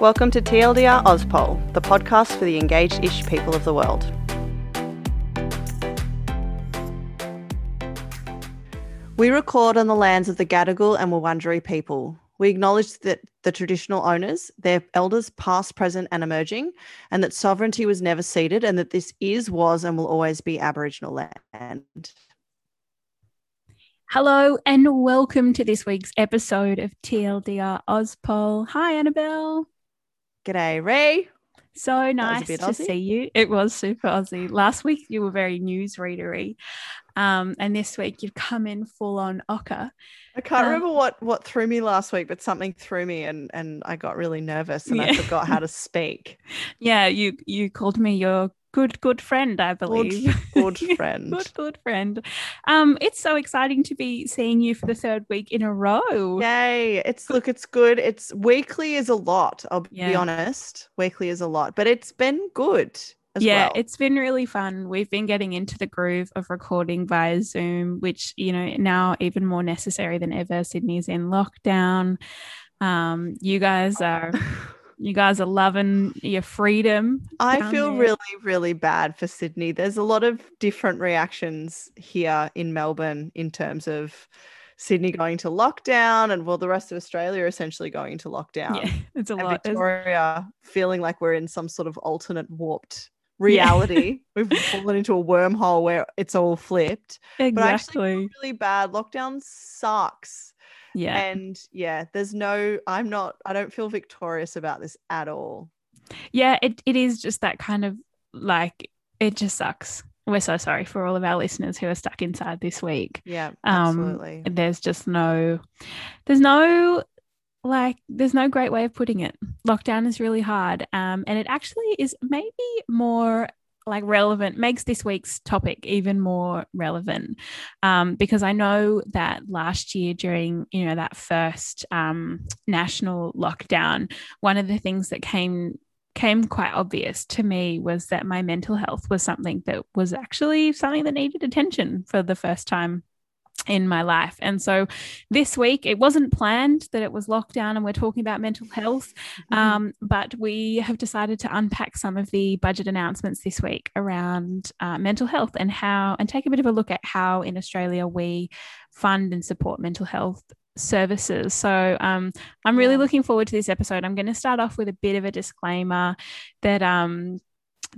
Welcome to TLDR auspol, the podcast for the engaged ish people of the world. We record on the lands of the Gadigal and Wurundjeri people. We acknowledge that the traditional owners, their elders past, present, and emerging, and that sovereignty was never ceded, and that this is, was, and will always be Aboriginal land. Hello and welcome to this week's episode of TLDR auspol. Hi, Annabelle. G'day, Ray. So nice to Aussie. see you. It was super Aussie. Last week you were very newsreadery, um, and this week you've come in full on ochre. I can't um, remember what what threw me last week, but something threw me, and and I got really nervous, and yeah. I forgot how to speak. Yeah, you you called me your good good friend i believe. good, good friend. Good good friend. Um it's so exciting to be seeing you for the third week in a row. Yay. It's look it's good. It's weekly is a lot i'll yeah. be honest. Weekly is a lot but it's been good yeah well. it's been really fun. We've been getting into the groove of recording via zoom which you know now even more necessary than ever. Sydney's in lockdown. Um you guys are You guys are loving your freedom. I feel there. really, really bad for Sydney. There's a lot of different reactions here in Melbourne in terms of Sydney going to lockdown and well, the rest of Australia essentially going to lockdown. Yeah, it's a and lot. Victoria feeling like we're in some sort of alternate warped reality. Yeah. We've fallen into a wormhole where it's all flipped. Exactly. But actually, really bad. Lockdown sucks. Yeah. And yeah, there's no, I'm not, I don't feel victorious about this at all. Yeah, it, it is just that kind of like, it just sucks. We're so sorry for all of our listeners who are stuck inside this week. Yeah, absolutely. Um, there's just no, there's no like there's no great way of putting it lockdown is really hard um, and it actually is maybe more like relevant makes this week's topic even more relevant. Um, because I know that last year during you know that first um, national lockdown, one of the things that came came quite obvious to me was that my mental health was something that was actually something that needed attention for the first time in my life. And so this week, it wasn't planned that it was lockdown and we're talking about mental health, mm-hmm. um, but we have decided to unpack some of the budget announcements this week around uh, mental health and how, and take a bit of a look at how in Australia we fund and support mental health services. So um, I'm really looking forward to this episode. I'm going to start off with a bit of a disclaimer that um,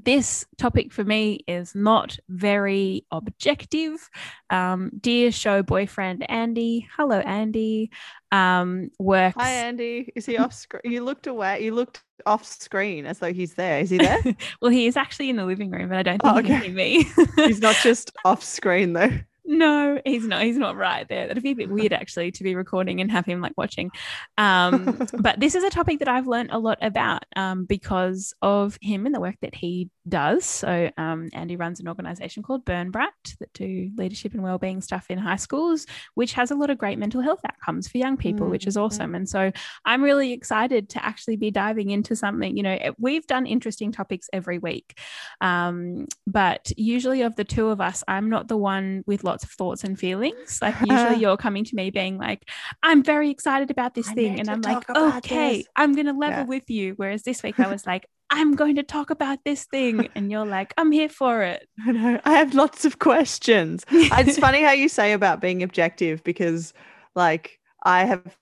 this topic for me is not very objective. Um, dear show boyfriend Andy, hello Andy, um, works. Hi Andy, is he off screen? You looked away. You looked off screen as though he's there. Is he there? well, he is actually in the living room, but I don't think oh, okay. he can see me. he's not just off screen though. No, he's not. He's not right there. That'd be a bit weird actually to be recording and have him like watching. Um, but this is a topic that I've learned a lot about um, because of him and the work that he does. So um, Andy runs an organization called Burn Bright that do leadership and wellbeing stuff in high schools, which has a lot of great mental health outcomes for young people, mm-hmm. which is mm-hmm. awesome. And so I'm really excited to actually be diving into something. You know, we've done interesting topics every week, um, but usually of the two of us, I'm not the one with lots of thoughts and feelings. Like usually you're coming to me being like, I'm very excited about this I thing. And I'm like, okay, this. I'm going to level yeah. with you. Whereas this week I was like, I'm going to talk about this thing. And you're like, I'm here for it. I know. I have lots of questions. it's funny how you say about being objective because, like, I have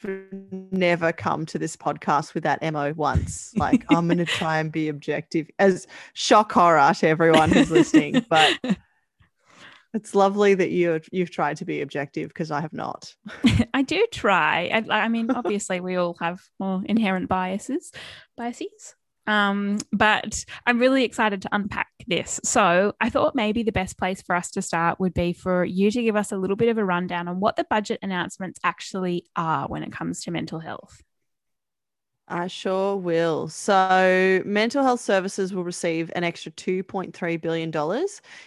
never come to this podcast with that MO once. Like, I'm going to try and be objective as shock horror to everyone who's listening. But it's lovely that you you've tried to be objective because I have not. I do try. I, I mean, obviously, we all have more inherent biases, biases. Um, but I'm really excited to unpack this. So I thought maybe the best place for us to start would be for you to give us a little bit of a rundown on what the budget announcements actually are when it comes to mental health. I sure will. So, mental health services will receive an extra $2.3 billion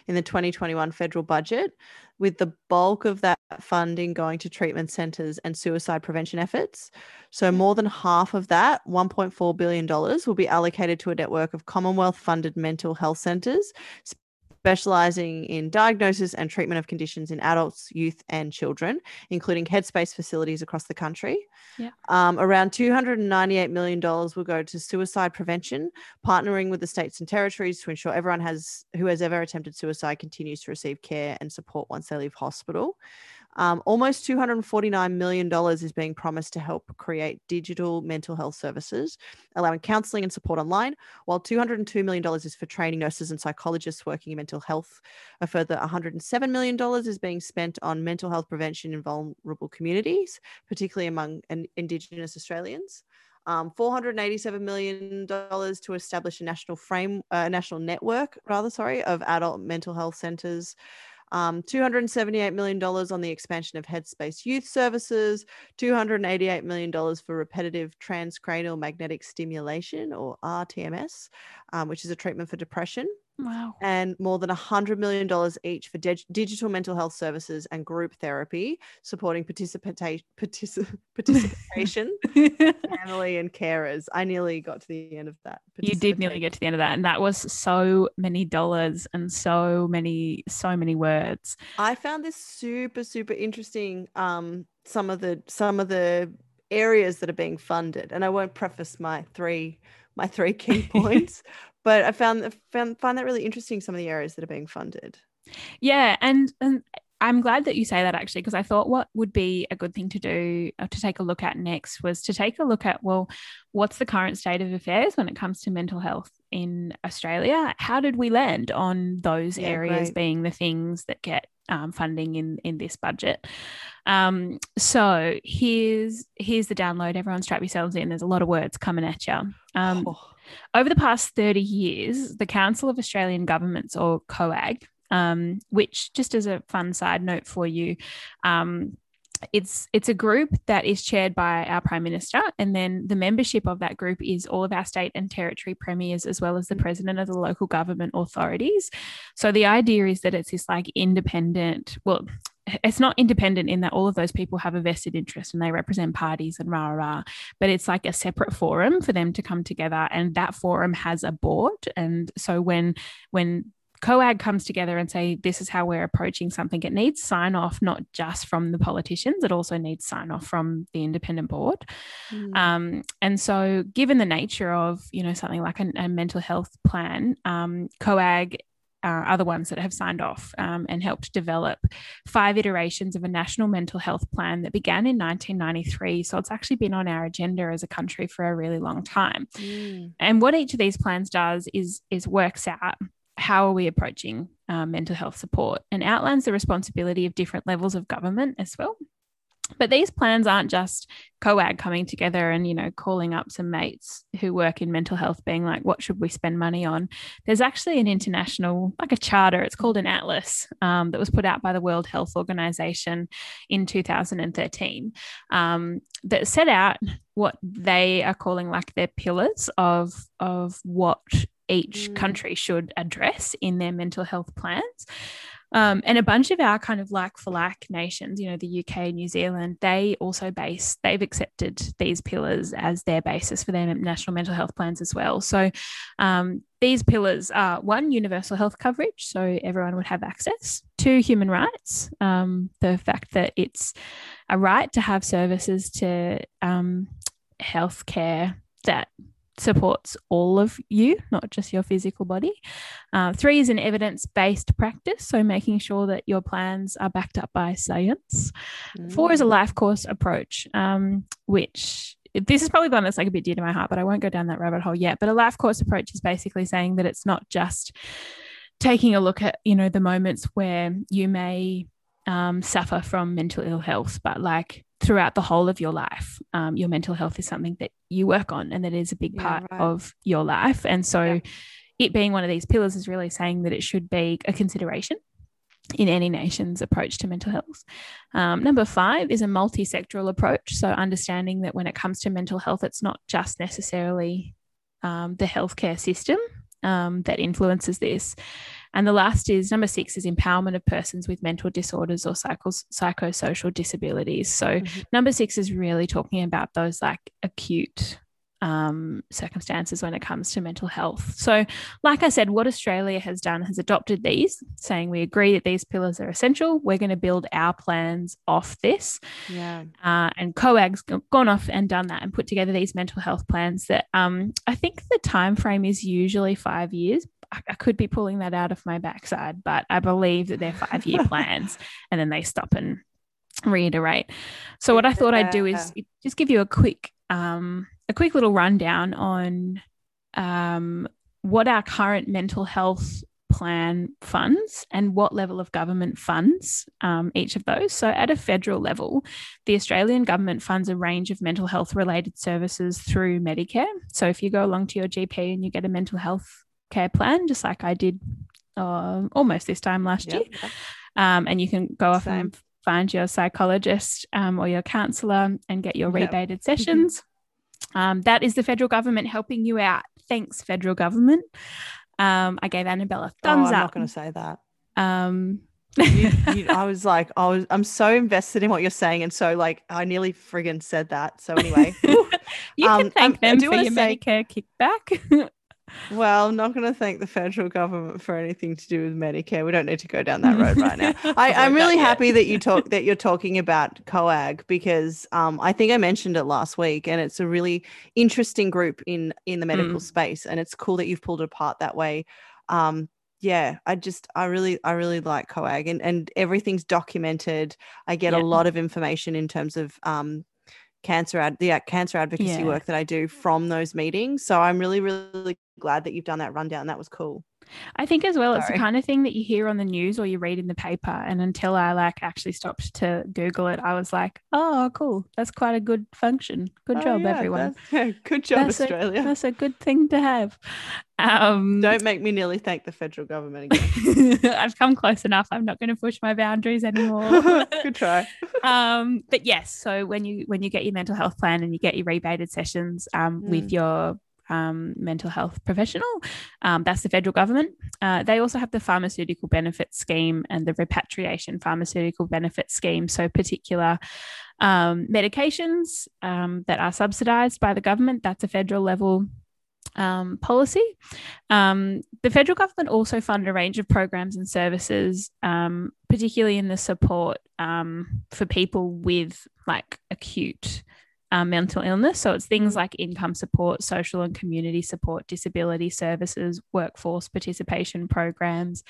in the 2021 federal budget, with the bulk of that funding going to treatment centres and suicide prevention efforts. So, more than half of that, $1.4 billion, will be allocated to a network of Commonwealth funded mental health centres specializing in diagnosis and treatment of conditions in adults, youth, and children, including headspace facilities across the country. Yeah. Um, around $298 million will go to suicide prevention, partnering with the states and territories to ensure everyone has who has ever attempted suicide continues to receive care and support once they leave hospital. Um, almost $249 million is being promised to help create digital mental health services, allowing counseling and support online, while $202 million is for training nurses and psychologists working in mental health. A further $107 million is being spent on mental health prevention in vulnerable communities, particularly among Indigenous Australians. Um, $487 million to establish a national frame, a uh, national network, rather, sorry, of adult mental health centers um, $278 million on the expansion of Headspace Youth Services, $288 million for repetitive transcranial magnetic stimulation or RTMS, um, which is a treatment for depression. Wow. And more than $100 million each for dig- digital mental health services and group therapy, supporting participata- particip- participation, family, and carers. I nearly got to the end of that. You did nearly get to the end of that. And that was so many dollars and so many, so many words. I found this super, super interesting. Um, some of the some of the areas that are being funded. And I won't preface my three my three key points, but I found, found find that really interesting. Some of the areas that are being funded. Yeah, and and I'm glad that you say that actually, because I thought what would be a good thing to do uh, to take a look at next was to take a look at, well, what's the current state of affairs when it comes to mental health in Australia? How did we land on those yeah, areas great. being the things that get um, funding in in this budget? Um, so here's here's the download. Everyone strap yourselves in. There's a lot of words coming at you. Um, oh. Over the past 30 years, the Council of Australian Governments, or COAG, um, which just as a fun side note for you, um, it's it's a group that is chaired by our prime minister and then the membership of that group is all of our state and territory premiers as well as the president of the local government authorities so the idea is that it's this like independent well it's not independent in that all of those people have a vested interest and they represent parties and rah rah, but it's like a separate forum for them to come together, and that forum has a board. And so when when COAG comes together and say this is how we're approaching something, it needs sign off not just from the politicians, it also needs sign off from the independent board. Mm. Um, and so, given the nature of you know something like a, a mental health plan, um, COAG uh, are the ones that have signed off um, and helped develop five iterations of a national mental health plan that began in 1993. So it's actually been on our agenda as a country for a really long time. Mm. And what each of these plans does is is works out how are we approaching uh, mental health support and outlines the responsibility of different levels of government as well. But these plans aren't just COAG coming together and, you know, calling up some mates who work in mental health, being like, what should we spend money on? There's actually an international, like a charter, it's called an atlas um, that was put out by the World Health Organization in 2013 um, that set out what they are calling like their pillars of, of what each mm. country should address in their mental health plans. Um, and a bunch of our kind of like for like nations, you know, the UK, New Zealand, they also base, they've accepted these pillars as their basis for their national mental health plans as well. So um, these pillars are one, universal health coverage, so everyone would have access, two, human rights, um, the fact that it's a right to have services to um, healthcare that supports all of you, not just your physical body. Uh, three is an evidence based practice, so making sure that your plans are backed up by science. Mm. Four is a mm. life course approach, um, which this is probably one that's like a bit dear to my heart, but I won't go down that rabbit hole yet. But a life course approach is basically saying that it's not just taking a look at, you know, the moments where you may um, suffer from mental ill health, but like throughout the whole of your life. Um, your mental health is something that you work on and that is a big part right. of your life. And so, yeah. it being one of these pillars is really saying that it should be a consideration in any nation's approach to mental health. Um, number five is a multi sectoral approach. So, understanding that when it comes to mental health, it's not just necessarily um, the healthcare system um, that influences this. And the last is number six is empowerment of persons with mental disorders or psycho- psychosocial disabilities. So, mm-hmm. number six is really talking about those like acute um, circumstances when it comes to mental health. So, like I said, what Australia has done has adopted these, saying we agree that these pillars are essential. We're going to build our plans off this. Yeah. Uh, and COAG's gone off and done that and put together these mental health plans that um, I think the time frame is usually five years. I, could be pulling that out of my backside, but I believe that they're five year plans and then they stop and reiterate. So what I thought I'd do is just give you a quick um, a quick little rundown on um, what our current mental health plan funds and what level of government funds um, each of those. So, at a federal level, the Australian government funds a range of mental health related services through Medicare. So, if you go along to your GP and you get a mental health care plan, just like I did uh, almost this time last yep. year, um, and you can go off Same. and find your psychologist um, or your counselor and get your yep. rebated sessions. Um, that is the federal government helping you out. Thanks, federal government. Um, I gave Annabella a thumbs oh, I'm up. not going to say that. Um, you, you, I was like, I was, I'm so invested in what you're saying, and so like, I nearly friggin' said that. So anyway, you can um, thank them for your say, Medicare kickback. Well, I'm not going to thank the federal government for anything to do with Medicare. We don't need to go down that road right now. I, am really happy that you talk that you're talking about COAG because um, I think I mentioned it last week, and it's a really interesting group in in the medical mm. space, and it's cool that you've pulled it apart that way. Um, yeah, I just I really I really like COAG, and and everything's documented. I get yeah. a lot of information in terms of um, cancer ad the cancer advocacy yeah. work that I do from those meetings. So I'm really, really glad that you've done that rundown. That was cool. I think as well, Sorry. it's the kind of thing that you hear on the news or you read in the paper. And until I like actually stopped to Google it, I was like, oh, cool. That's quite a good function. Good oh, job, yeah, everyone. Yeah, good job, that's Australia. A, that's a good thing to have. Um, Don't make me nearly thank the federal government again. I've come close enough. I'm not going to push my boundaries anymore. good try. um, but yes, so when you when you get your mental health plan and you get your rebated sessions um, mm. with your um, mental health professional. Um, that's the federal government. Uh, they also have the pharmaceutical benefit scheme and the repatriation pharmaceutical benefit scheme. So, particular um, medications um, that are subsidized by the government, that's a federal level um, policy. Um, the federal government also fund a range of programs and services, um, particularly in the support um, for people with like acute um, mental illness. So it's things mm. like income support, social and community support, disability services, workforce participation programs,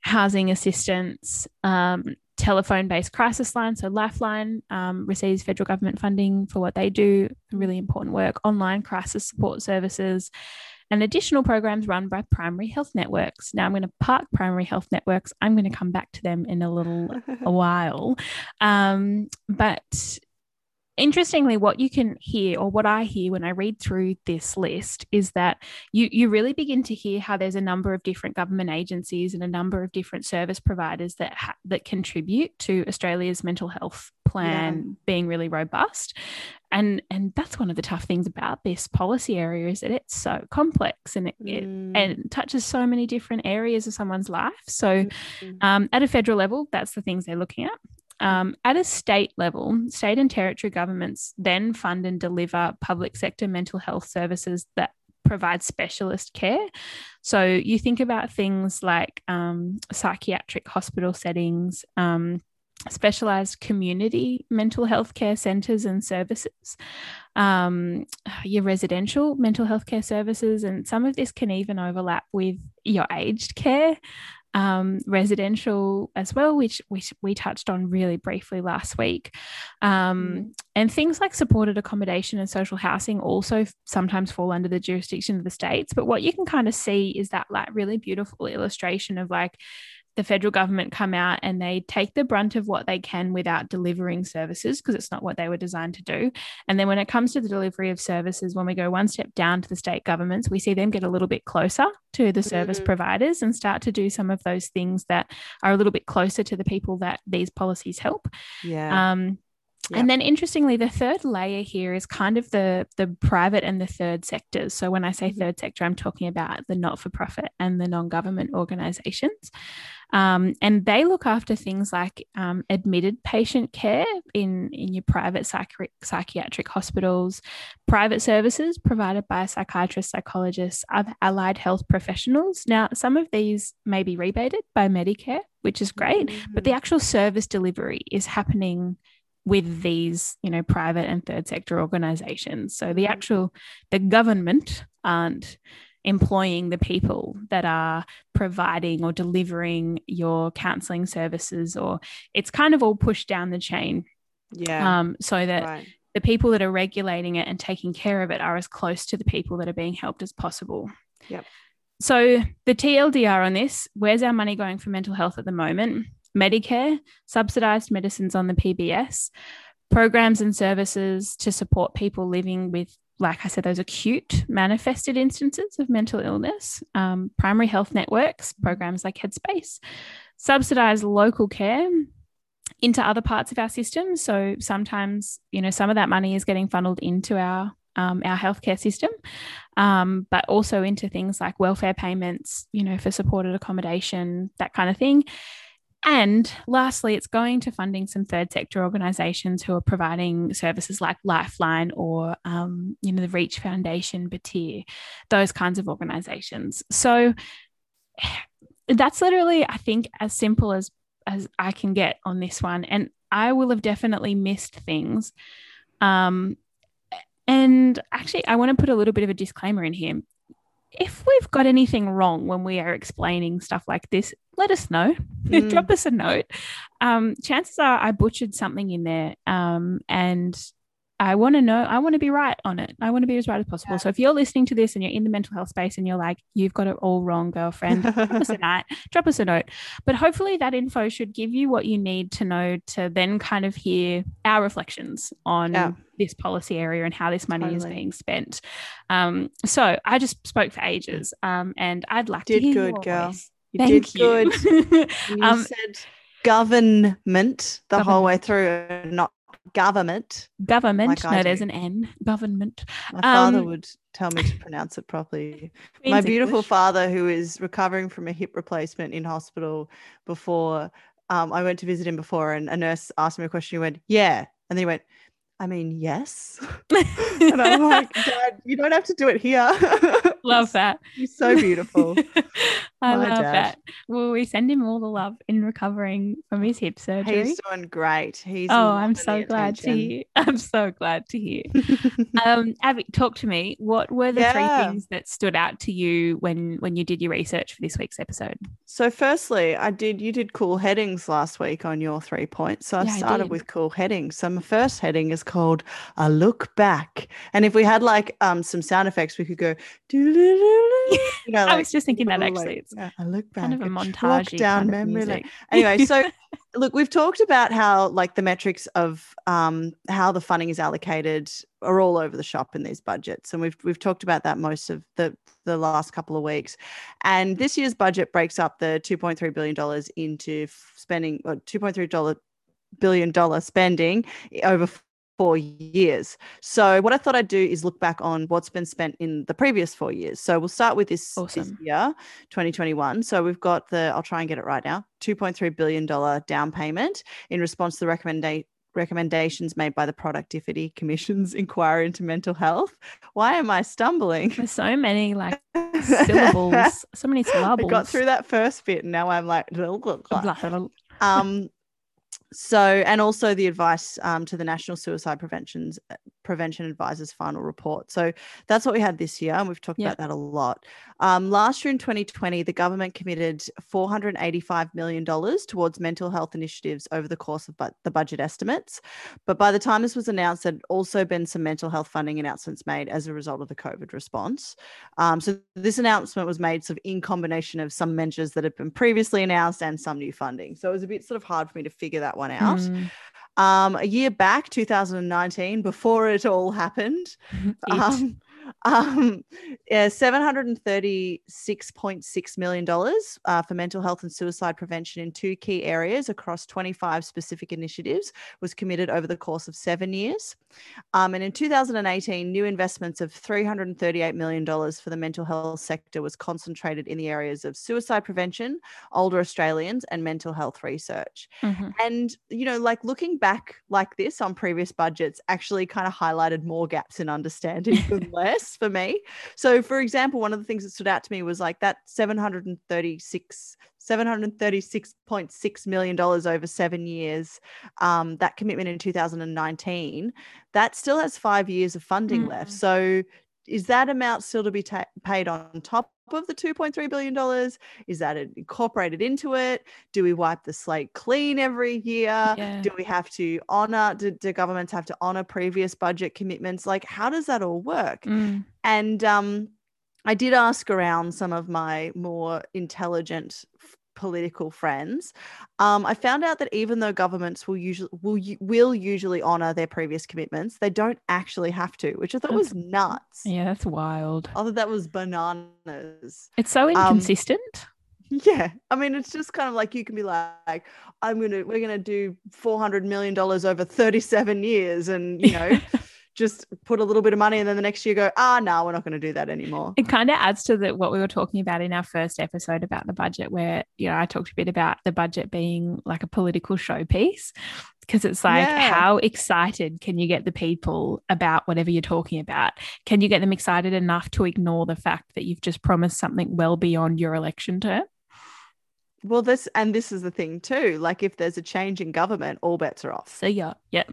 housing assistance, um, telephone based crisis line. So Lifeline um, receives federal government funding for what they do, really important work, online crisis support services. And additional programs run by primary health networks. Now, I'm going to park primary health networks. I'm going to come back to them in a little a while. Um, but interestingly what you can hear or what i hear when i read through this list is that you you really begin to hear how there's a number of different government agencies and a number of different service providers that ha- that contribute to australia's mental health plan yeah. being really robust and and that's one of the tough things about this policy area is that it's so complex and it, mm. it and touches so many different areas of someone's life so mm-hmm. um, at a federal level that's the things they're looking at um, at a state level, state and territory governments then fund and deliver public sector mental health services that provide specialist care. So you think about things like um, psychiatric hospital settings, um, specialized community mental health care centers and services, um, your residential mental health care services, and some of this can even overlap with your aged care um, residential as well, which, which we touched on really briefly last week. Um, mm. And things like supported accommodation and social housing also sometimes fall under the jurisdiction of the states. But what you can kind of see is that like really beautiful illustration of like the federal government come out and they take the brunt of what they can without delivering services because it's not what they were designed to do. And then when it comes to the delivery of services, when we go one step down to the state governments, we see them get a little bit closer to the service mm-hmm. providers and start to do some of those things that are a little bit closer to the people that these policies help. Yeah. Um, And then interestingly, the third layer here is kind of the the private and the third sectors. So when I say Mhm. third sector, I'm talking about the not-for-profit and the non-government organizations. Um, and they look after things like um, admitted patient care in, in your private psychi- psychiatric hospitals, private services provided by psychiatrists, psychologists, other allied health professionals. Now, some of these may be rebated by Medicare, which is great, but the Mhm. actual service delivery is happening with these you know private and third sector organizations so the Mhm. actual the government aren't employing the people that are providing or delivering your counseling services or it's kind of all pushed down the chain yeah, um, so that right. the people that are regulating it and taking care of it are as close to the people that are being helped as possible. Yep. So the TLDR on this, where's our money going for mental health at the moment? Medicare, subsidized medicines on the PBS, programs and services to support people living with, like I said, those acute manifested instances of mental illness, um, primary health networks, programs like Headspace, subsidized local care into other parts of our system. So sometimes, you know, some of that money is getting funneled into our um, our healthcare system, um, but also into things like welfare payments, you know, for supported accommodation, that kind of thing. And lastly, it's going to funding some third sector organisations who are providing services like Lifeline or, um, you know, the Reach Foundation, batyr, those kinds of organisations. So that's literally, I think, as simple as as I can get on this one. And I will have definitely missed things. Um, and actually, I want to put a little bit of a disclaimer in here. If we've got anything wrong when we are explaining stuff like this, let us know. Mm. Drop us a note. Um, chances are I butchered something in there. Um, and I want to know, I want to be right on it. I want to be as right as possible. Yeah. So if you're listening to this and you're in the mental health space and you're like, you've got it all wrong, girlfriend, drop us a note, drop us a note. But hopefully that info should give you what you need to know to then kind of hear our reflections on Yeah. this policy area and how this money is being spent. Um, so I just spoke for ages, um, and I'd like Did to hear good, your girl. voice. You Thank did you. good. You Um, said government the whole way Government. through, not government. Government. Like no, there's an N. Government. My father Um, would tell me to pronounce it properly. My beautiful English. father, who is recovering from a hip replacement in hospital, before um, I went to visit him before, and a nurse asked him a question. He went, "Yeah," and then he went, "I mean, yes." and I'm like, "Dad, you don't have to do it here." Love that. He's so beautiful. I My love dad. that. Well, we send him all the love in recovering from his hip surgery. He's doing great. He's oh, I'm so glad to hear. I'm so glad to hear. um, Abby, talk to me. What were the Yeah. three things that stood out to you when when you did your research for this week's episode? So, firstly, I did you did cool headings last week on your three points. So I I started did. with cool headings. So my first heading is called "A Look Back," and if we had like um some sound effects, we could go. You know, I was just thinking that actually. like, It's yeah, I look back. kind of a montage down memory lane. Anyway, so look, we've talked about how like the metrics of um how the funding is allocated are all over the shop in these budgets, and we've we've talked about that most of the the last couple of weeks. And this year's budget breaks up the 2.3 billion dollars into spending or 2.3 dollar billion dollar spending over four years. So what I thought I'd do is look back on what's been spent in the previous four years. So we'll start with this, this year, 2021. So we've got the I'll try and get it right now, 2.3 billion dollar down payment in response to the recommendation recommendations made by the Productivity Commission's inquiry into mental health. Why am I stumbling? There's so many like syllables, so many I syllables. got through that first bit and now I'm like um so and also the advice um, to the national suicide prevention's prevention advisors final report so that's what we had this year and we've talked Yeah. about that a lot um, last year in 2020 the government committed 485 million dollars towards mental health initiatives over the course of bu- the budget estimates but by the time this was announced there'd also been some mental health funding announcements made as a result of the covid response um, so this announcement was made sort of in combination of some measures that had been previously announced and some new funding. So it was a bit sort of hard for me to figure that one out. Mm, Um, a year back, 2019, before it all happened, it. um, Um, yeah, $736.6 million uh, for mental health and suicide prevention in two key areas across 25 specific initiatives was committed over the course of seven years. Um, and in 2018, new investments of $338 million for the mental health sector was concentrated in the areas of suicide prevention, older Australians, and mental health research. Mhm. And, you know, like looking back like this on previous budgets actually kind of highlighted more gaps in understanding than less for me. So, for example, one of the things that stood out to me was like that 736 $736.6 million over seven years, um, that commitment in 2019, that still has five years of funding left. Mm. So, is that amount still to be ta- paid on top of the $2.3 billion? Is that incorporated into it? Do we wipe the slate clean every year? Yeah. Do we have to honor, do, do governments have to honor previous budget commitments? Like, how does that all work? Mm. And um, I did ask around some of my more intelligent political friends. Um, I found out that even though governments will usually will will usually honor their previous commitments, they don't actually have to, which I thought was nuts. Yeah, that's wild. I thought that was bananas. It's so Um, inconsistent. Yeah, I mean, it's just kind of like you can be like, I'm gonna, we're gonna do 400 million dollars over 37 years, and you know, just put a little bit of money, and then the next year go, ah, no, we're not going to do that anymore. it kind of adds to the, what we were talking about in our first episode about the budget, where you know I talked a bit about the budget being like a political showpiece, because it's like Yeah. how excited can you get the people about whatever you're talking about? Can you get them excited enough to ignore the fact that you've just promised something well beyond your election term? Well, this and this is the thing too. Like, if there's a change in government, all bets are off. So yeah, yeah,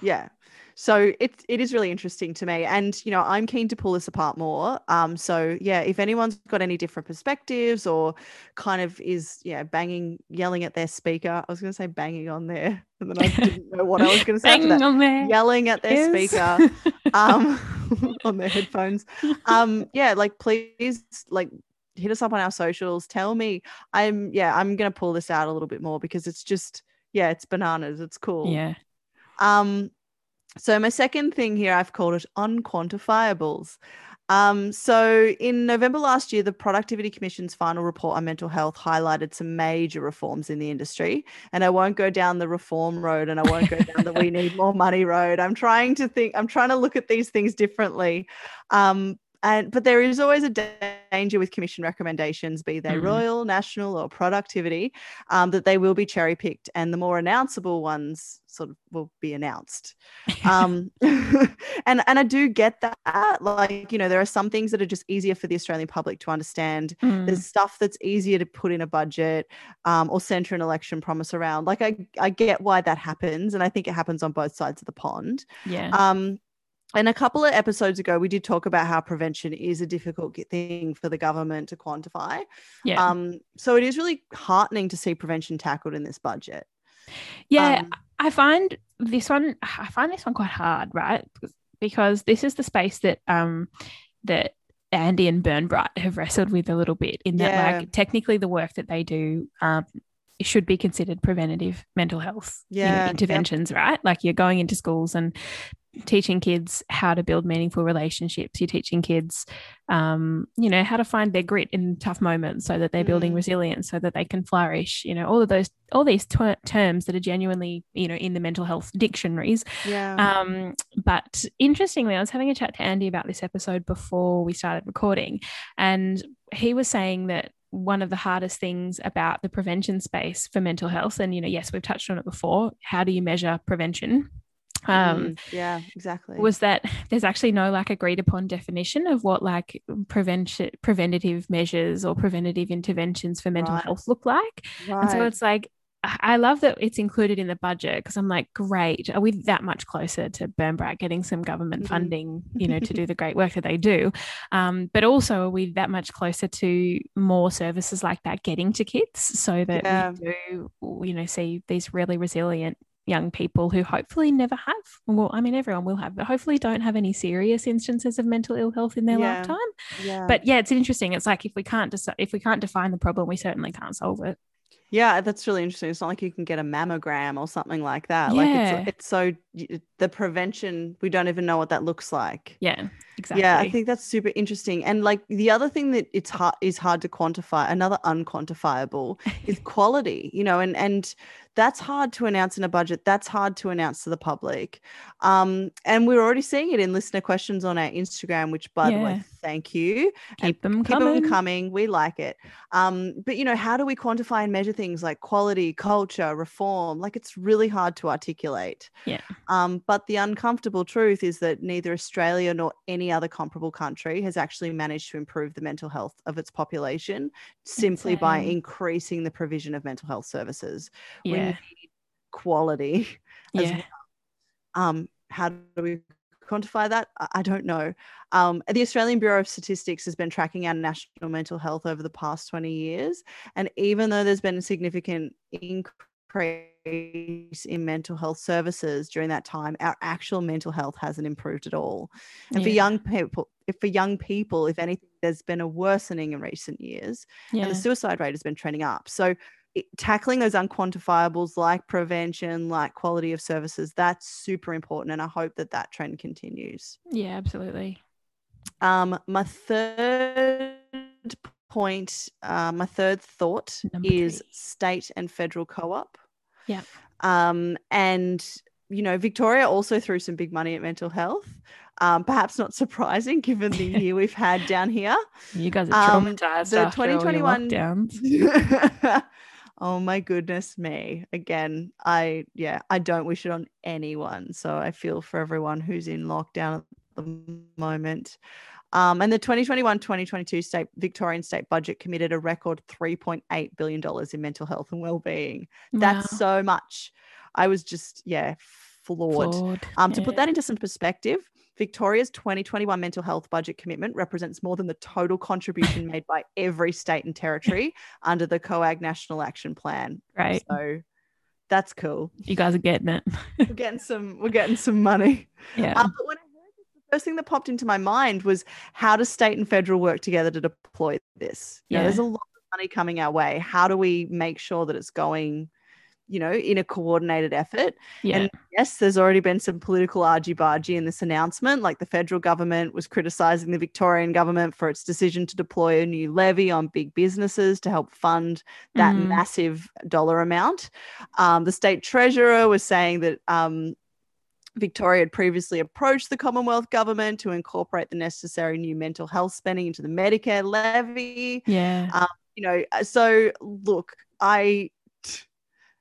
Yeah. So it it is really interesting to me, and you know I'm keen to pull this apart more. Um, so yeah, if anyone's got any different perspectives or kind of is yeah banging, yelling at their speaker, I was going to say banging on there, and then I didn't know what I was going to say that. on there. Yelling at their speaker, um, on their headphones. Um, yeah, like please, like hit us up on our socials. Tell me, I'm yeah, I'm going to pull this out a little bit more because it's just yeah, it's bananas. It's cool. yeah, Um, so my second thing here, I've called it unquantifiables. Um, so in November last year, the Productivity Commission's final report on mental health highlighted some major reforms in the industry. And I won't go down the reform road and I won't go down the we need more money road. I'm trying to think, I'm trying to look at these things differently. Um, and but there is always a danger with commission recommendations, be they Mhm. royal, national, or productivity, um, that they will be cherry picked, and the more announceable ones sort of will be announced. Um, and and I do get that. Like you know, there are some things that are just easier for the Australian public to understand. Mm. There's stuff that's easier to put in a budget um, or center an election promise around. Like I I get why that happens, and I think it happens on both sides of the pond. yeah, Um, and a couple of episodes ago, we did talk about how prevention is a difficult thing for the government to quantify. yeah, Um, so it is really heartening to see prevention tackled in this budget. yeah. Um, I find this one I find this one quite hard, right? Because this is the space that um that Andy and Burnbright have wrestled with a little bit in that Yeah. like technically the work that they do um should be considered preventative mental health you know, Yeah, yep. interventions, right? Like you're going into schools and teaching kids how to build meaningful relationships. You're teaching kids, um, you know, how to find their grit in tough moments so that they're building Mm. resilience, so that they can flourish. You know, all of those, all these ter- terms that are genuinely, you know, in the mental health dictionaries. yeah. Um, but interestingly, I was having a chat to Andy about this episode before we started recording, and he was saying that one of the hardest things about the prevention space for mental health, and you know, yes, we've touched on it before. How do you measure prevention? Um, Mm, yeah, exactly. was that there's actually no like agreed upon definition of what like prevention preventative measures or preventative interventions for mental Right. health look like and so it's like I love that it's included in the budget because I'm like, great. Are we that much closer to Burnbright getting some government Mhm. funding, you know, to do the great work that they do? Um, but also, are we that much closer to more services like that getting to kids so that Yeah. we do, you know, see these really resilient young people who hopefully never have. Well, I mean, everyone will have, but hopefully don't have any serious instances of mental ill health in their Yeah. lifetime. yeah. But yeah, it's interesting. It's like if we can't deci- if we can't define the problem, we certainly can't solve it. Yeah, that's really interesting. It's not like you can get a mammogram or something like that. Like Yeah. it's it's so the prevention we don't even know what that looks like. Yeah, exactly. Yeah, I think that's super interesting. And like the other thing that it's hard is hard to quantify, another unquantifiable is quality, you know, and and that's hard to announce in a budget. That's hard to announce to the public. Um, and we're already seeing it in listener questions on our Instagram, which by the way, thank you. keep them Keep coming. them coming. We like it. Um, but you know, how do we quantify and measure things like quality, culture, reform? Like it's really hard to articulate. Yeah. Um, but the uncomfortable truth is that neither Australia nor any other comparable country has actually managed to improve the mental health of its population simply by increasing the provision of mental health services. We Yeah. quality as Yeah. um, how do we quantify that? I- don't know. Um, the Australian Bureau of Statistics has been tracking our national mental health over the past 20 years. And even though there's been a significant increase in mental health services during that time, our actual mental health hasn't improved at all. And for young people, if for young people, if anything, there's been a worsening in recent years Yeah. and the suicide rate has been trending up. So it, tackling those unquantifiables like prevention, like quality of services, that's super important. And I hope that that trend continues. yeah, absolutely. Um, my third point, uh, my third thought Number is three. state and federal co-op. Yeah. Um, and you know, Victoria also threw some big money at mental health. Um, perhaps not surprising given the year we've had down here. You guys are Um, traumatized the all your 2021 lockdowns. oh my goodness me. Again, I yeah, I don't wish it on anyone. So I feel for everyone who's in lockdown at the moment. Um, and the 2021-2022 state Victorian state budget committed a record 3.8 billion dollars in mental health and well-being. That's Wow. so much. I was just yeah, floored. Flawed. Um, to put that into some perspective, Victoria's 2021 mental health budget commitment represents more than the total contribution made by every state and territory under the COAG National Action Plan. Right. So that's cool. You guys are getting it. We're getting some. We're getting some money. Yeah. Um, but when I heard this, the first thing that popped into my mind was how does state and federal work together to deploy this? You know, Yeah. there's a lot of money coming our way. How do we make sure that it's going, you know, in a coordinated effort? yeah. And yes, there's already been some political argy bargy in this announcement. Like the federal government was criticizing the Victorian government for its decision to deploy a new levy on big businesses to help fund that Mhm. massive dollar amount. Um, the state treasurer was saying that um, Victoria had previously approached the Commonwealth government to incorporate the necessary new mental health spending into the Medicare levy yeah. you know uh, so look i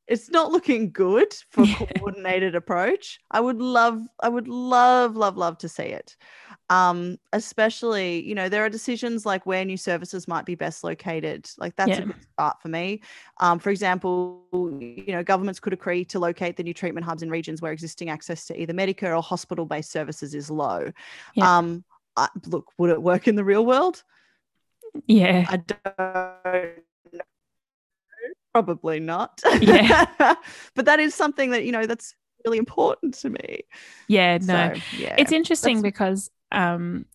it's not looking good for Yeah. coordinated approach i would love i would love love love to see it um especially you know there are decisions like where new services might be best located like that's Yeah. a good start for me um for example you know governments could agree to locate the new treatment hubs in regions where existing access to either medicare or hospital based services is low Yeah. um I, look would it work in the real world yeah. I don't. Probably not. Yeah. but that is something that, you know, that's really important to me. Yeah. No. So, yeah. it's interesting because um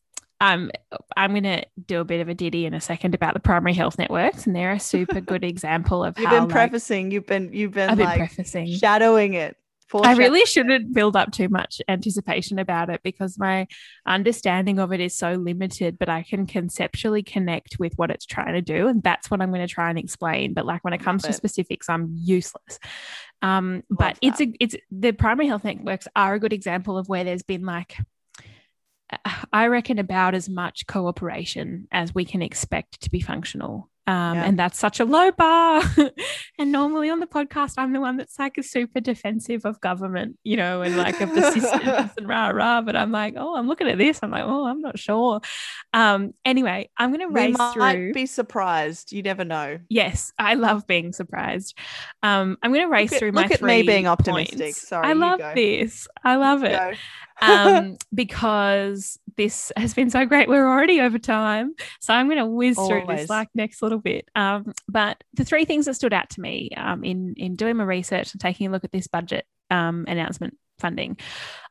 I'm I'm gonna do a bit of a ditty in a second about the primary health networks, and they're a super good example of how you've how been like, prefacing, you've been you've been I've been like prefacing. shadowing it. I really shouldn't build up too much anticipation about it because my understanding of it is so limited, but I can conceptually connect with what it's trying to do. And that's what I'm going to try and explain. But like when it comes Love to it. specifics, I'm useless. Um, but Love it's a it's the primary health networks are a good example of where there's been like I reckon about as much cooperation as we can expect to be functional. Um, Yeah. And that's such a low bar. and normally on the podcast, I'm the one that's like a super defensive of government, you know, and like of the systems and rah rah. But I'm like, oh, I'm looking at this. I'm like, oh, I'm not sure. Um, anyway, I'm going to race might through. be surprised. You never know. Yes, I love being surprised. Um, I'm going to race at, through my look at me being optimistic. points. Sorry, I love this. I love it Go. um, because this has been so great. We're already over time. So I'm going to whiz through this like next little bit. Um, but the three things that stood out to me um, in, in doing my research and taking a look at this budget um, announcement funding.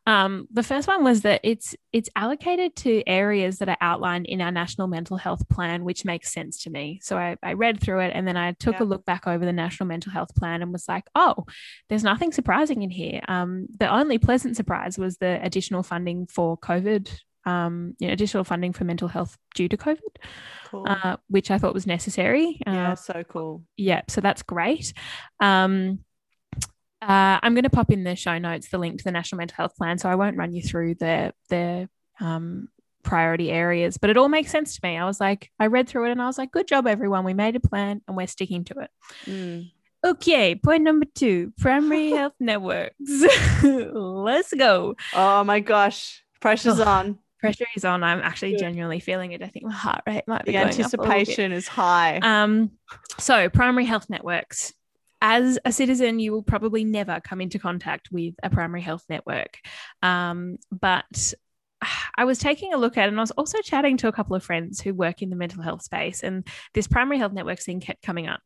Um, the first one was that it's it's allocated to areas that are outlined in our national mental health plan, which makes sense to me. So I, I read through it and then I took Yeah. a look back over the national mental health plan and was like, oh, there's nothing surprising in here. Um, the only pleasant surprise was the additional funding for COVID um, you know, additional funding for mental health due to COVID, Cool. uh, which I thought was necessary. yeah, Uh, so cool. yeah, so that's great. Um, uh, I'm going to pop in the show notes the link to the National Mental Health Plan, so I won't run you through the the um, priority areas, but it all makes sense to me. I was like, I read through it and I was like, good job, everyone. We made a plan and we're sticking to it. Mm. Okay, point number two primary health networks. Let's go. Oh my gosh, pressure's on. Pressure is on. I'm actually Good. genuinely feeling it. I think my heart rate might be The going up a bit. anticipation is high. Um, so primary health networks. As a citizen, you will probably never come into contact with a primary health network. Um, but I was taking a look at and I was also chatting to a couple of friends who work in the mental health space, and this primary health network thing kept coming up.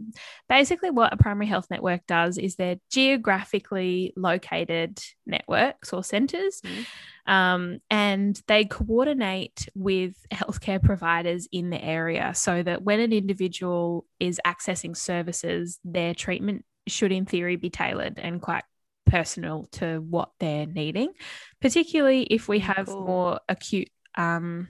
Basically, what a primary health network does is they're geographically located networks or centers, Mhm. um, and they coordinate with healthcare providers in the area so that when an individual is accessing services, their treatment should, in theory, be tailored and quite personal to what they're needing, particularly if we have Cool. more acute. Um,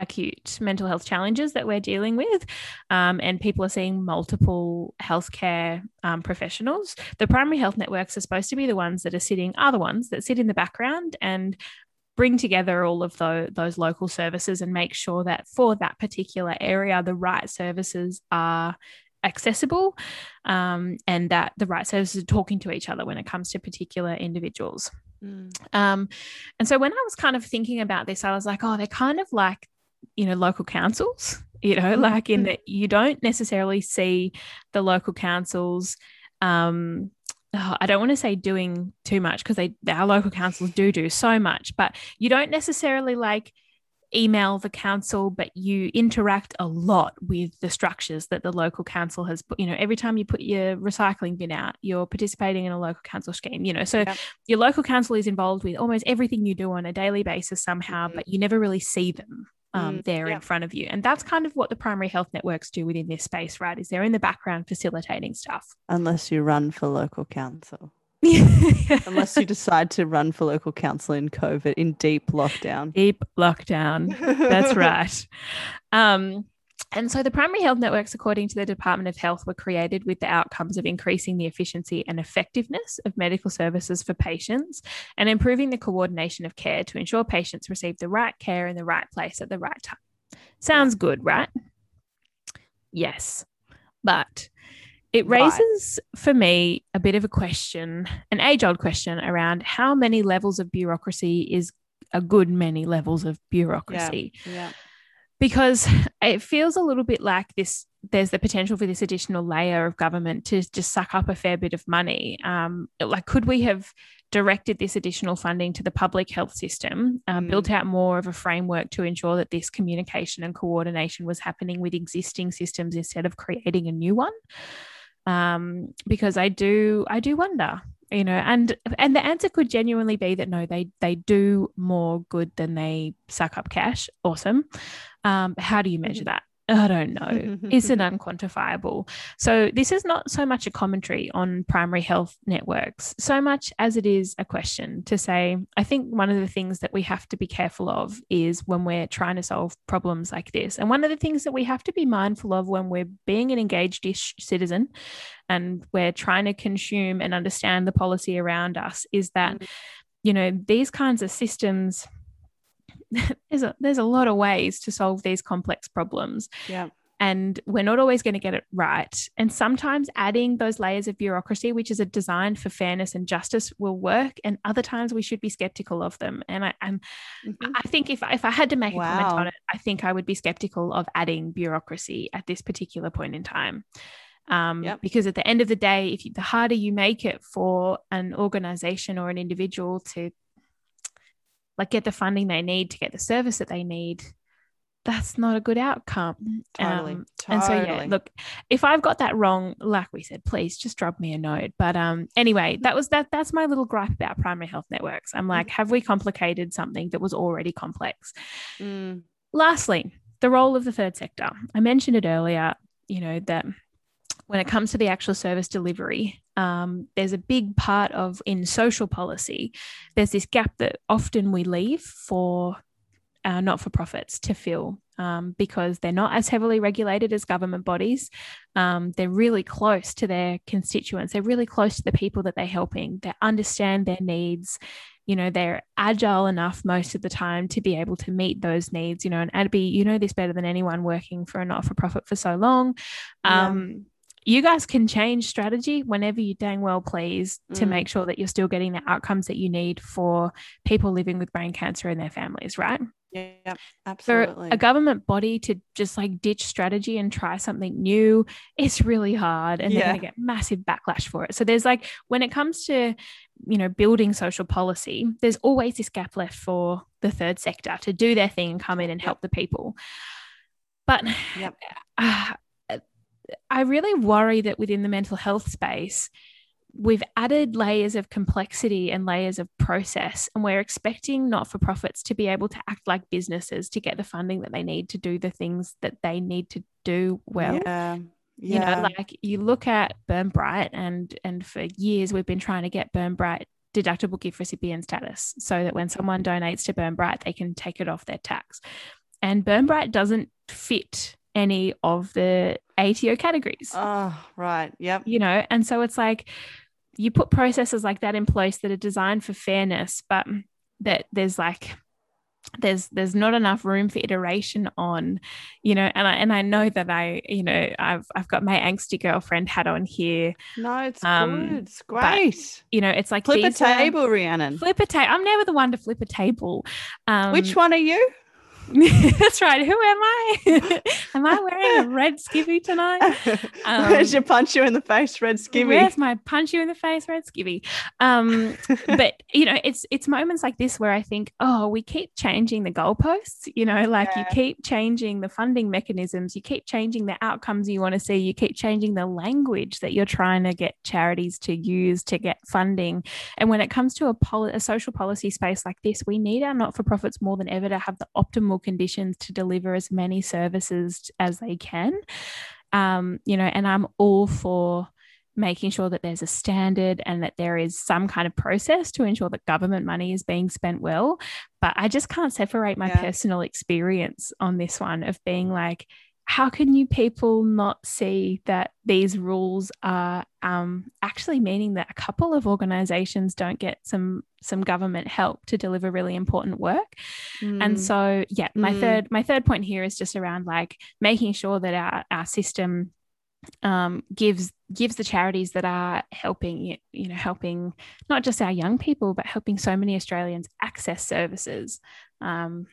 acute mental health challenges that we're dealing with, um, and people are seeing multiple healthcare um, professionals. The primary health networks are supposed to be the ones that are sitting, are the ones that sit in the background and bring together all of tho- those local services and make sure that for that particular area, the right services are accessible um, and that the right services are talking to each other when it comes to particular individuals. Mm. Um, and so when I was kind of thinking about this, I was like, oh, they're kind of like, you know, local councils, you know, like in that you don't necessarily see the local councils. Um, oh, I don't want to say doing too much because they our local councils do do so much, but you don't necessarily like email the council, but you interact a lot with the structures that the local council has put. You know, every time you put your recycling bin out, you're participating in a local council scheme. You know, so Yep. your local council is involved with almost everything you do on a daily basis somehow, Mhm. but you never really see them. Um, Mm, there yeah. in front of you. And that's kind of what the primary health networks do within this space, right? Is they're in the background facilitating stuff. Unless you run for local council. Unless you decide to run for local council in COVID, in deep lockdown. Deep lockdown. That's right. Um, and so the primary health networks, according to the Department of Health, were created with the outcomes of increasing the efficiency and effectiveness of medical services for patients and improving the coordination of care to ensure patients receive the right care in the right place at the right time. Sounds good, right? Yes. But it Right. raises for me a bit of a question, an age old question around how many levels of bureaucracy is a good many levels of bureaucracy Yeah. because it feels a little bit like this there's the potential for this additional layer of government to just suck up a fair bit of money um, like could we have directed this additional funding to the public health system um, Mm. built out more of a framework to ensure that this communication and coordination was happening with existing systems instead of creating a new one um, because i do i do wonder you know and and the answer could genuinely be that no they they do more good than they suck up cash. Awesome. Um how do you measure that i don't know. It's an unquantifiable? So this is not so much a commentary on primary health networks so much as it is a question to say i think one of the things that we have to be careful of is when we're trying to solve problems like this. And one of the things that we have to be mindful of when we're being an engaged citizen and we're trying to consume and understand the policy around us is that Mm. you know these kinds of systems there's a there's a lot of ways to solve these complex problems Yeah. and we're not always going to get it right and sometimes adding those layers of bureaucracy which is a design for fairness and justice will work and other times we should be skeptical of them and i and Mhm. I think if, if I had to make a comment on it, I think I would be skeptical of adding bureaucracy at this particular point in time. Um, Yep. Because at the end of the day, if you, the harder you make it for an organization or an individual to like get the funding they need to get the service that they need, that's not a good outcome. Totally. Um, and so yeah, look, if I've got that wrong, like we said, please just drop me a note. But um, anyway, that was that. That's my little gripe about primary health networks. I'm like, have we complicated something that was already complex? Mm. Lastly, the role of the third sector. I mentioned it earlier. You know that when it comes to the actual service delivery, um, there's a big part of in social policy. There's this gap that often we leave for uh, not for profits to fill um, because they're not as heavily regulated as government bodies. Um, they're really close to their constituents, they're really close to the people that they're helping, they understand their needs. You know, they're agile enough most of the time to be able to meet those needs. You know, and Abby, you know this better than anyone working for a not for profit for so long. Um, yeah you guys can change strategy whenever you dang well please to mm. make sure that you're still getting the outcomes that you need for people living with brain cancer and their families, right? Yeah, absolutely. For a government body to just like ditch strategy and try something new, it's really hard and yeah. they're going to get massive backlash for it. So there's like, when it comes to, you know, building social policy, there's always this gap left for the third sector to do their thing and come in and help the people. But yep. uh, I really worry that within the mental health space, we've added layers of complexity and layers of process, and we're expecting not for profits to be able to act like businesses to get the funding that they need to do the things that they need to do well. Yeah. Yeah. You know, like you look at Burnbright, and and for years we've been trying to get Burnbright deductible gift recipient status so that when someone donates to Burnbright, they can take it off their tax. And Burnbright doesn't fit any of the ATO categories. Oh, right. Yep. You know, and so it's like you put processes like that in place that are designed for fairness, but that there's like there's there's not enough room for iteration on you know and I and I know that I you know I've I've got my angsty girlfriend hat on here no it's um, good it's great but, you know it's like flip a table are, Rhiannon flip a table I'm never the one to flip a table um, which one are you That's right. Who am I? am I wearing a red skivvy tonight? Um, Where's your punch you in the face, red skivvy? Where's my punch you in the face, red skivvy? Um, but you know, it's it's moments like this where I think, oh, we keep changing the goalposts. You know, like yeah. you keep changing the funding mechanisms, you keep changing the outcomes you want to see, you keep changing the language that you're trying to get charities to use to get funding. And when it comes to a, poli- a social policy space like this, we need our not for profits more than ever to have the optimal conditions to deliver as many services as they can. Um, you know, and I'm all for making sure that there's a standard and that there is some kind of process to ensure that government money is being spent well. But I just can't separate my yeah. personal experience on this one of being like, how can you people not see that these rules are um, actually meaning that a couple of organizations don't get some some government help to deliver really important work mm. and so yeah my mm. third my third point here is just around like making sure that our, our system um, gives gives the charities that are helping you know helping not just our young people but helping so many Australians access services um,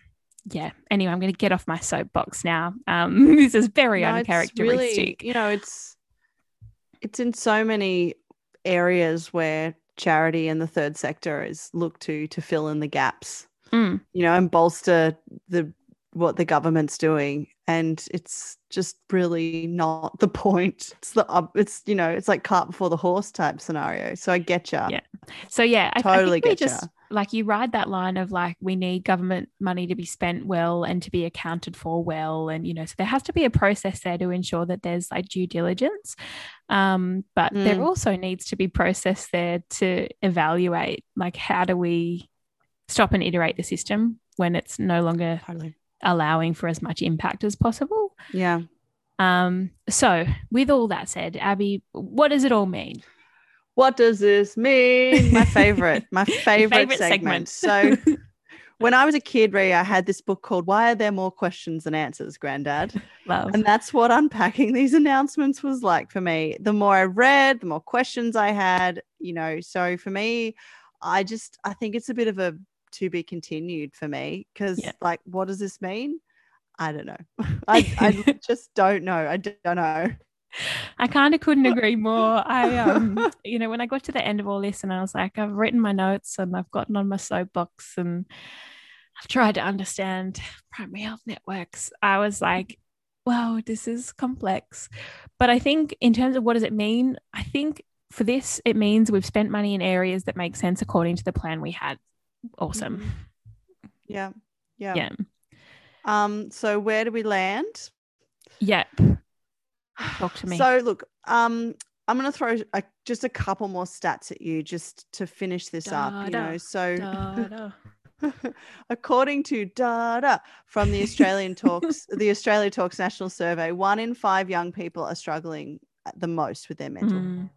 yeah. Anyway i'm going to get off my soapbox now. Um this is very no, uncharacteristic really, you know it's it's in so many areas where charity and the third sector is looked to to fill in the gaps mm. you know and bolster the what the government's doing. And it's just really not the point. It's the it's you know it's like cart before the horse type scenario. So i get you yeah. So yeah totally I, I get you like you ride that line of like we need government money to be spent well and to be accounted for well and you know so there has to be a process there to ensure that there's like due diligence um, but mm. there also needs to be process there to evaluate like how do we stop and iterate the system when it's no longer totally. allowing for as much impact as possible yeah um so with all that said abby what does it all mean what does this mean? My favorite, my favorite, favorite segment. segment. So when I was a kid, Ray, I had this book called Why Are There More Questions Than Answers, Granddad? Love. And that's what unpacking these announcements was like for me. The more I read, the more questions I had, you know. So for me, I just I think it's a bit of a to be continued for me because yeah. like what does this mean? I don't know. I, I just don't know. I don't know. I kind of couldn't agree more. I, um, you know, when I got to the end of all this and I was like, I've written my notes and I've gotten on my soapbox and I've tried to understand primary health networks, I was like, wow, this is complex. But I think in terms of what does it mean, I think for this, it means we've spent money in areas that make sense according to the plan we had. Awesome. Mm-hmm. Yeah. Yeah. Yeah. Um, so where do we land? Yep. Talk to me. So look, um, I'm going to throw a, just a couple more stats at you just to finish this da, up. You da, know, so da, According to data from the Australian Talks, the Australia Talks National Survey, one in five young people are struggling the most with their mental Mm.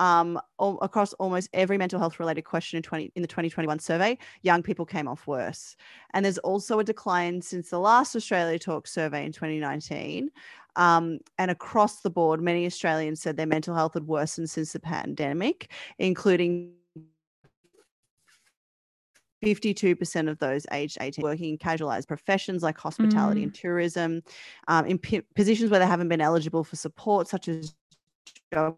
Um, all, across almost every mental health related question in 20 in the 2021 survey, young people came off worse. And there's also a decline since the last Australia Talk survey in 2019. Um, and across the board, many Australians said their mental health had worsened since the pandemic, including 52% of those aged 18 working in casualized professions like hospitality and tourism, um, in p- positions where they haven't been eligible for support, such as job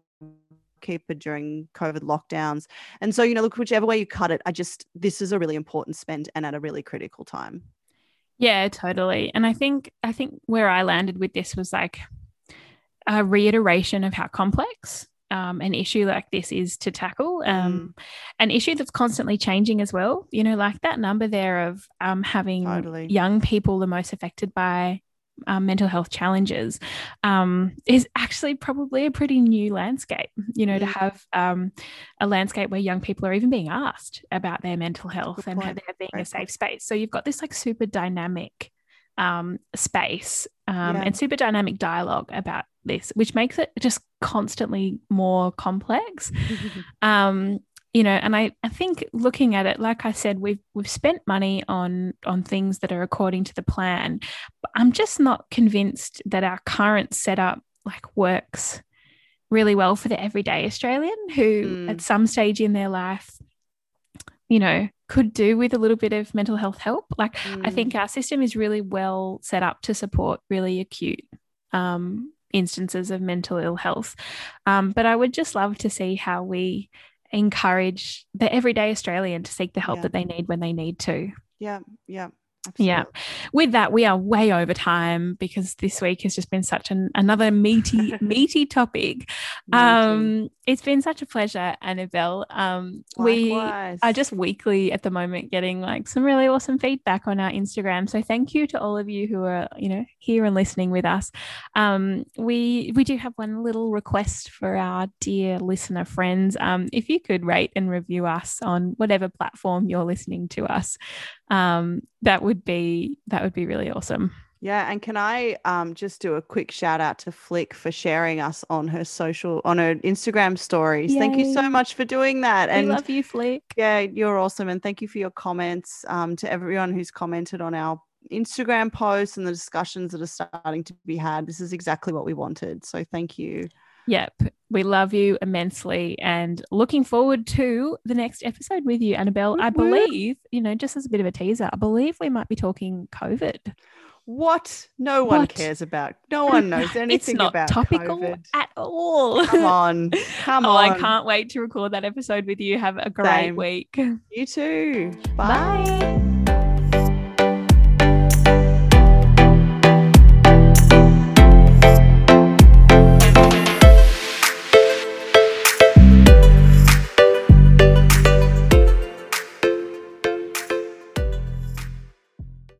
keeper during COVID lockdowns. And so, you know, look, whichever way you cut it, I just, this is a really important spend and at a really critical time. Yeah, totally. And I think I think where I landed with this was like a reiteration of how complex um, an issue like this is to tackle. Um, An issue that's constantly changing as well. You know, like that number there of um, having Totally. young people the most affected by um, mental health challenges um, is actually probably a pretty new landscape. You know, to Mm. have um, a landscape where young people are even being asked about their mental health and how there being a safe space. So you've got this like super dynamic um, space um, Yeah. and super dynamic dialogue about this, which makes it just constantly more complex um you know and i i think looking at it like i said we've we've spent money on on things that are according to the plan but i'm just not convinced that our current setup like works really well for the everyday australian who Mm. at some stage in their life you know could do with a little bit of mental health help like I Mm, think our system is really well set up to support really acute um, instances of mental ill health. Um, but I would just love to see how we encourage the everyday Australian to seek the help Yeah. that they need when they need to. yeah, yeah. Yeah. With that, we are way over time because this week has just been such an another meaty, meaty topic. Me too. Um, it's been such a pleasure, Annabelle. Um, we are just weekly at the moment getting like some really awesome feedback on our Instagram. So thank you to all of you who are, you know, here and listening with us. Um, we we do have one little request for our dear listener friends. Um, if you could rate and review us on whatever platform you're listening to us, um, that would be that would be really awesome. Yeah, and can I um, just do a quick shout out to Flick for sharing us on her social on her Instagram stories. Thank you so much for doing that. we And love you, Flick. yeah, you're awesome. And thank you for your comments um, to everyone who's commented on our Instagram posts and the discussions that are starting to be had. This is exactly what we wanted. So thank you. Yep. We love you immensely and looking forward to the next episode with you, Annabelle. I believe, you know, just as a bit of a teaser, I believe we might be talking COVID. What? No one What? cares about. No one knows anything it's not about topical COVID. at all. Come on. Come oh, on. I can't wait to record that episode with you. Have a great Same. week. You too. Bye. Bye.